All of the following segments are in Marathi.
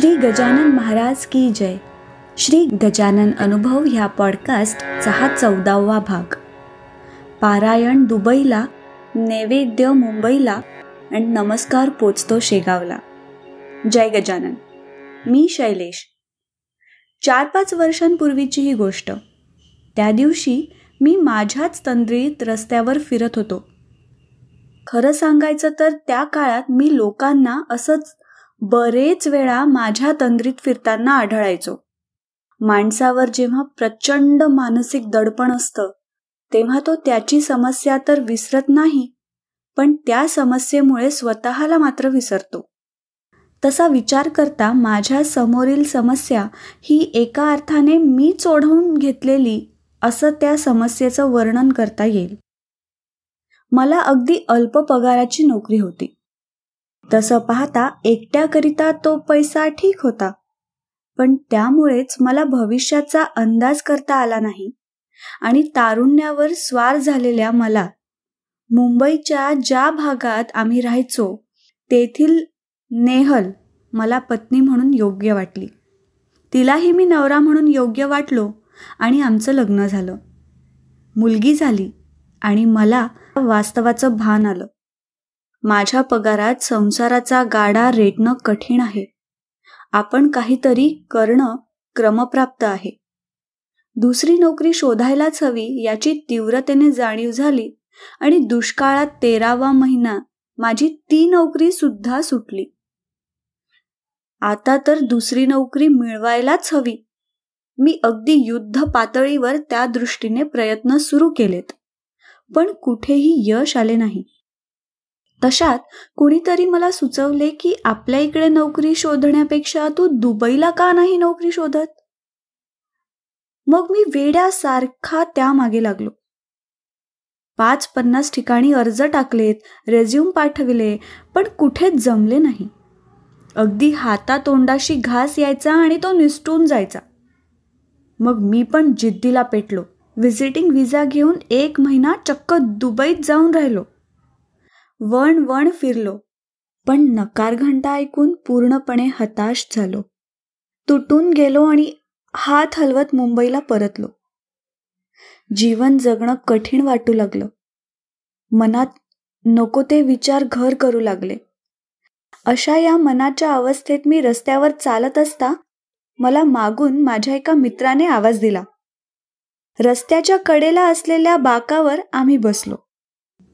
श्री गजानन महाराज की जय. श्री गजानन अनुभव ह्या पॉडकास्टचा हा चौदावा भाग. पारायण दुबईला नैवेद्य मुंबईला आणि नमस्कार पोचतो शेगावला. जय गजानन. मी शैलेश. चार पाच वर्षांपूर्वीची ही गोष्ट. त्या दिवशी मी माझ्याच तंद्रीत रस्त्यावर फिरत होतो. खरं सांगायचं तर त्या काळात मी लोकांना असंच बरेच वेळा माझ्या तंद्रीत फिरताना आढळायचो. माणसावर जेव्हा प्रचंड मानसिक दडपण असतं तेव्हा तो त्याची समस्या तर विसरत नाही पण त्या समस्येमुळे स्वतःला मात्र विसरतो. तसा विचार करता माझ्या समोरील समस्या ही एका अर्थाने मी चोढवून घेतलेली असं त्या समस्येचं वर्णन करता येईल. मला अगदी अल्प पगाराची नोकरी होती. तसं पाहता एकट्याकरिता तो पैसा ठीक होता. पण त्यामुळेच मला भविष्याचा अंदाज करता आला नाही आणि तारुण्यावर स्वार झालेल्या मला. मुंबईच्या ज्या भागात आम्ही राहायचो तेथील नेहल मला पत्नी म्हणून योग्य वाटली. तिलाही मी नवरा म्हणून योग्य वाटलो आणि आमचं लग्न झालं. मुलगी झाली आणि मला वास्तवाचं भान आलं. माझ्या पगारात संसाराचा गाडा रेटणं कठीण आहे. आपण काहीतरी करणं क्रमप्राप्त आहे. दुसरी नोकरी शोधायलाच हवी याची तीव्रतेने जाणीव झाली आणि दुष्काळात तेरावा महिना माझी ती नोकरी सुद्धा सुटली. आता तर दुसरी नोकरी मिळवायलाच हवी. मी अगदी युद्ध पातळीवर त्या दृष्टीने प्रयत्न सुरू केलेत. पण कुठेही यश आले नाही. तशात कुणीतरी मला सुचवले की आपल्या इकडे नोकरी शोधण्यापेक्षा तू दुबईला का नाही नोकरी शोधत? मग मी वेड्यासारखा त्यामागे लागलो. पाच पन्नास ठिकाणी अर्ज टाकलेत रेझ्युम पाठविले पण कुठेच जमले नाही. अगदी हातातोंडाशी घास यायचा आणि तो निसटून जायचा. मग मी पण जिद्दीला पेटलो. व्हिजिटिंग व्हिजा घेऊन एक महिना चक्क दुबईत जाऊन राहिलो. वण वण फिरलो पण नकार घंटा ऐकून पूर्णपणे हताश झालो. तुटून गेलो आणि हात हलवत मुंबईला परतलो. जीवन जगणं कठीण वाटू लागलं. मनात नको ते विचार घर करू लागले. अशा या मनाच्या अवस्थेत मी रस्त्यावर चालत असता मला मागून माझ्या एका मित्राने आवाज दिला. रस्त्याच्या कडेला असलेल्या बाकावर आम्ही बसलो.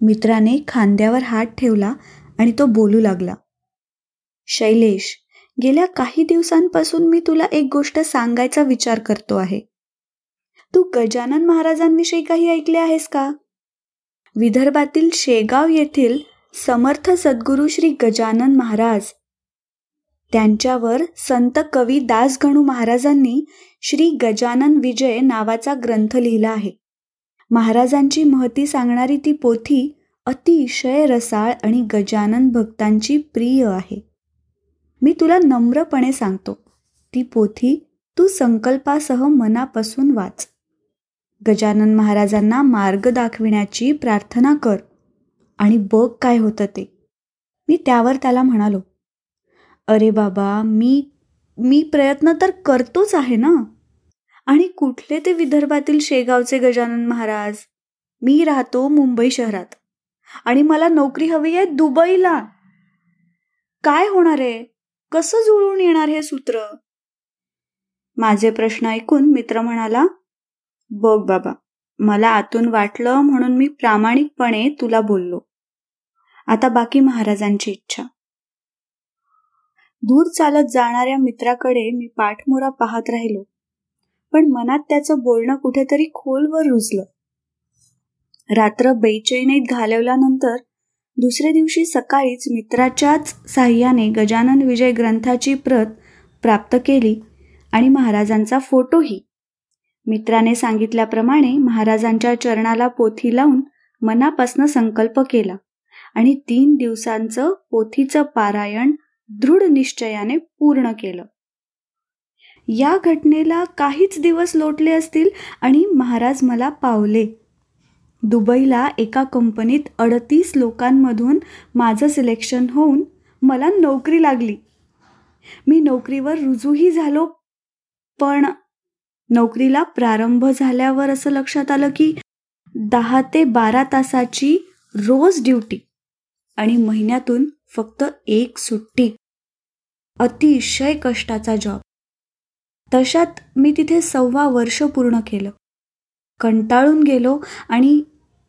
मित्राने खांद्यावर हात ठेवला आणि तो बोलू लागला. शैलेश गेल्या काही दिवसांपासून मी तुला एक गोष्ट सांगायचा विचार करतो आहे. तू गजानन महाराजांविषयी काही ऐकले आहेस का? विदर्भातील शेगाव येथील समर्थ सद्गुरू श्री गजानन महाराज. त्यांच्यावर संत कवी दासगणू महाराजांनी श्री गजानन विजय नावाचा ग्रंथ लिहिला आहे. महाराजांची महती सांगणारी ती पोथी अतिशय रसाळ आणि गजानन भक्तांची प्रिय आहे. मी तुला नम्रपणे सांगतो ती पोथी तू संकल्पासह मनापासून वाच. गजानन महाराजांना मार्ग दाखविण्याची प्रार्थना कर आणि बघ काय होतं ते. मी त्यावर त्याला म्हणालो अरे बाबा मी मी प्रयत्न तर करतोच आहे ना? आणि कुठले ते विदर्भातील शेगावचे गजानन महाराज? मी राहतो मुंबई शहरात. आणि मला नोकरी हवी आहे दुबईला. काय होणार आहे? कसं जुळून येणार हे सूत्र? माझे प्रश्न ऐकून मित्र म्हणाला बघ बाबा मला आतून वाटलं म्हणून मी प्रामाणिकपणे तुला बोललो. आता बाकी महाराजांची इच्छा. दूर चालत जाणाऱ्या मित्राकडे मी पाठमोरा पाहत राहिलो. पण मनात त्याचं बोलणं कुठेतरी खोलवर रुजलं. रात्र बेचैनीत घालवल्यानंतर दुसऱ्या दिवशी सकाळीच मित्राच्याच साह्याने गजानन विजय ग्रंथाची प्रत प्राप्त केली आणि महाराजांचा फोटोही. मित्राने सांगितल्याप्रमाणे महाराजांच्या चरणाला पोथी लावून मनापासनं संकल्प केला आणि तीन दिवसांचं पोथीचं पारायण दृढ निश्चयाने पूर्ण केलं. या घटनेला काहीच दिवस लोटले असतील आणि महाराज मला पावले. दुबईला एका कंपनीत अडतीस लोकांमधून माझं सिलेक्शन होऊन मला नोकरी लागली. मी नोकरीवर रुजूही झालो पण नोकरीला प्रारंभ झाल्यावर असं लक्षात आलं की दहा ते बारा तासाची रोज ड्युटी आणि महिन्यातून फक्त एक सुट्टी. अतिशय कष्टाचा जॉब तशात मी तिथे सव्वा वर्ष पूर्ण केलं. कंटाळून गेलो आणि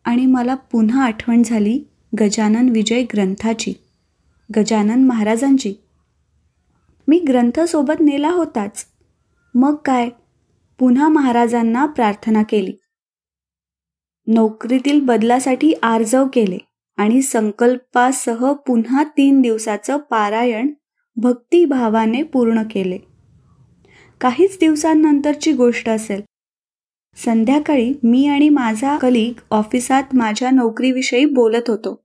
आणि मला पुन्हा आठवण झाली गजानन विजय ग्रंथाची गजानन महाराजांची. मी ग्रंथ सोबत नेला होताच. मग काय? पुन्हा महाराजांना प्रार्थना केली. नोकरीतील बदलासाठी आर्जव केले आणि संकल्पासह पुन्हा तीन दिवसाचं पारायण भक्तिभावाने पूर्ण केले. काहीच दिवसांनंतरची गोष्ट असेल. संध्याकाळी मी आणि माझा कलिग ऑफिसात माझ्या नोकरीविषयी बोलत होतो.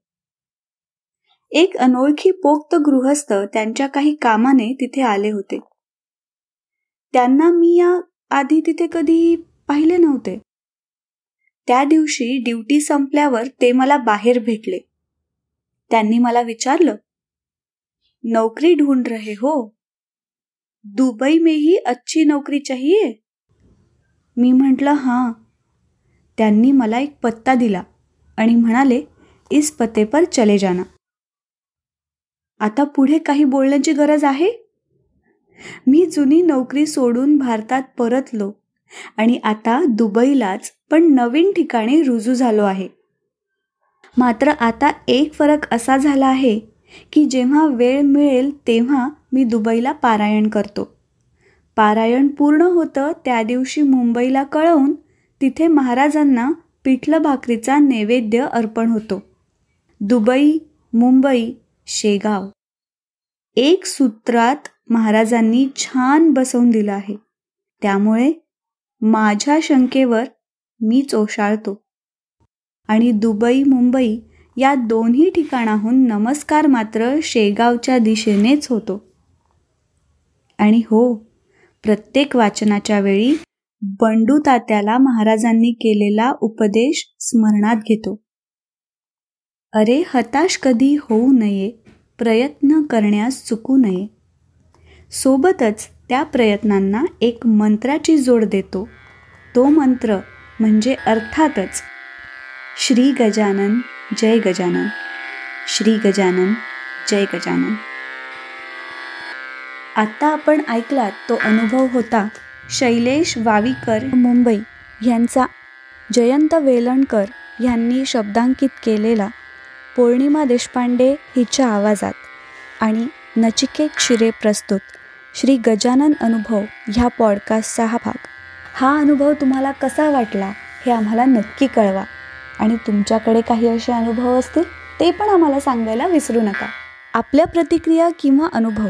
एक अनोळखी पोक्त गृहस्थ त्यांच्या काही कामाने तिथे आले होते. त्यांना मी या आधी तिथे कधी पाहिले नव्हते. त्या दिवशी ड्युटी संपल्यावर ते मला बाहेर भेटले. त्यांनी मला विचारलं नोकरी ढूंढ रहे हो? दुबई में ही अच्छी नौकरी चाहिए? मी म्हटलं हां. त्यांनी मला एक पत्ता दिला आणि म्हणाले इस पत्ते पर चले जाना. आता पुढे काही बोलण्याची गरज आहे? मी जुनी नोकरी सोडून भारतात परतलो आणि आता दुबईलाच पण नवीन ठिकाणी रुजू झालो आहे. मात्र आता एक फरक असा झाला आहे की जेव्हा वेळ मिळेल तेव्हा मी दुबईला पारायण करतो. पारायण पूर्ण होतं त्या दिवशी मुंबईला कळवून तिथे महाराजांना पिठलं भाकरीचा नैवेद्य अर्पण होतो. दुबई मुंबई शेगाव. एक सूत्रात महाराजांनी छान बसवून दिलं आहे. त्यामुळे माझ्या शंकेवर मी चोशाळतो. आणि दुबई मुंबई या दोन्ही ठिकाणाहून नमस्कार मात्र शेगावच्या दिशेनेच होतो. आणि हो प्रत्येक वाचनाच्या वेळी बंडू तात्याला महाराजांनी केलेला उपदेश स्मरणात घेतो. अरे हताश कधी होऊ नये प्रयत्न करण्यास चुकू नये. सोबतच त्या प्रयत्नांना एक मंत्राची जोड देतो. तो मंत्र म्हणजे अर्थातच श्री गजानन जय गजानन श्री गजानन जय गजानन. आत्ता आपण ऐकलात तो अनुभव होता शैलेश वावीकर मुंबई. यांचा जयंत वेलणकर यांनी शब्दांकित केलेला पौर्णिमा देशपांडे हिच्या आवाजात आणि नचिकेत शिरे प्रस्तुत. श्री गजानन अनुभव ह्या पॉडकास्टचा हा भाग. हा अनुभव तुम्हाला कसा वाटला हे आम्हाला नक्की कळवा. आणि तुमच्याकडे काही असे अनुभव असतील ते पण आम्हाला सांगायला विसरू नका. आपल्या प्रतिक्रिया किंवा अनुभव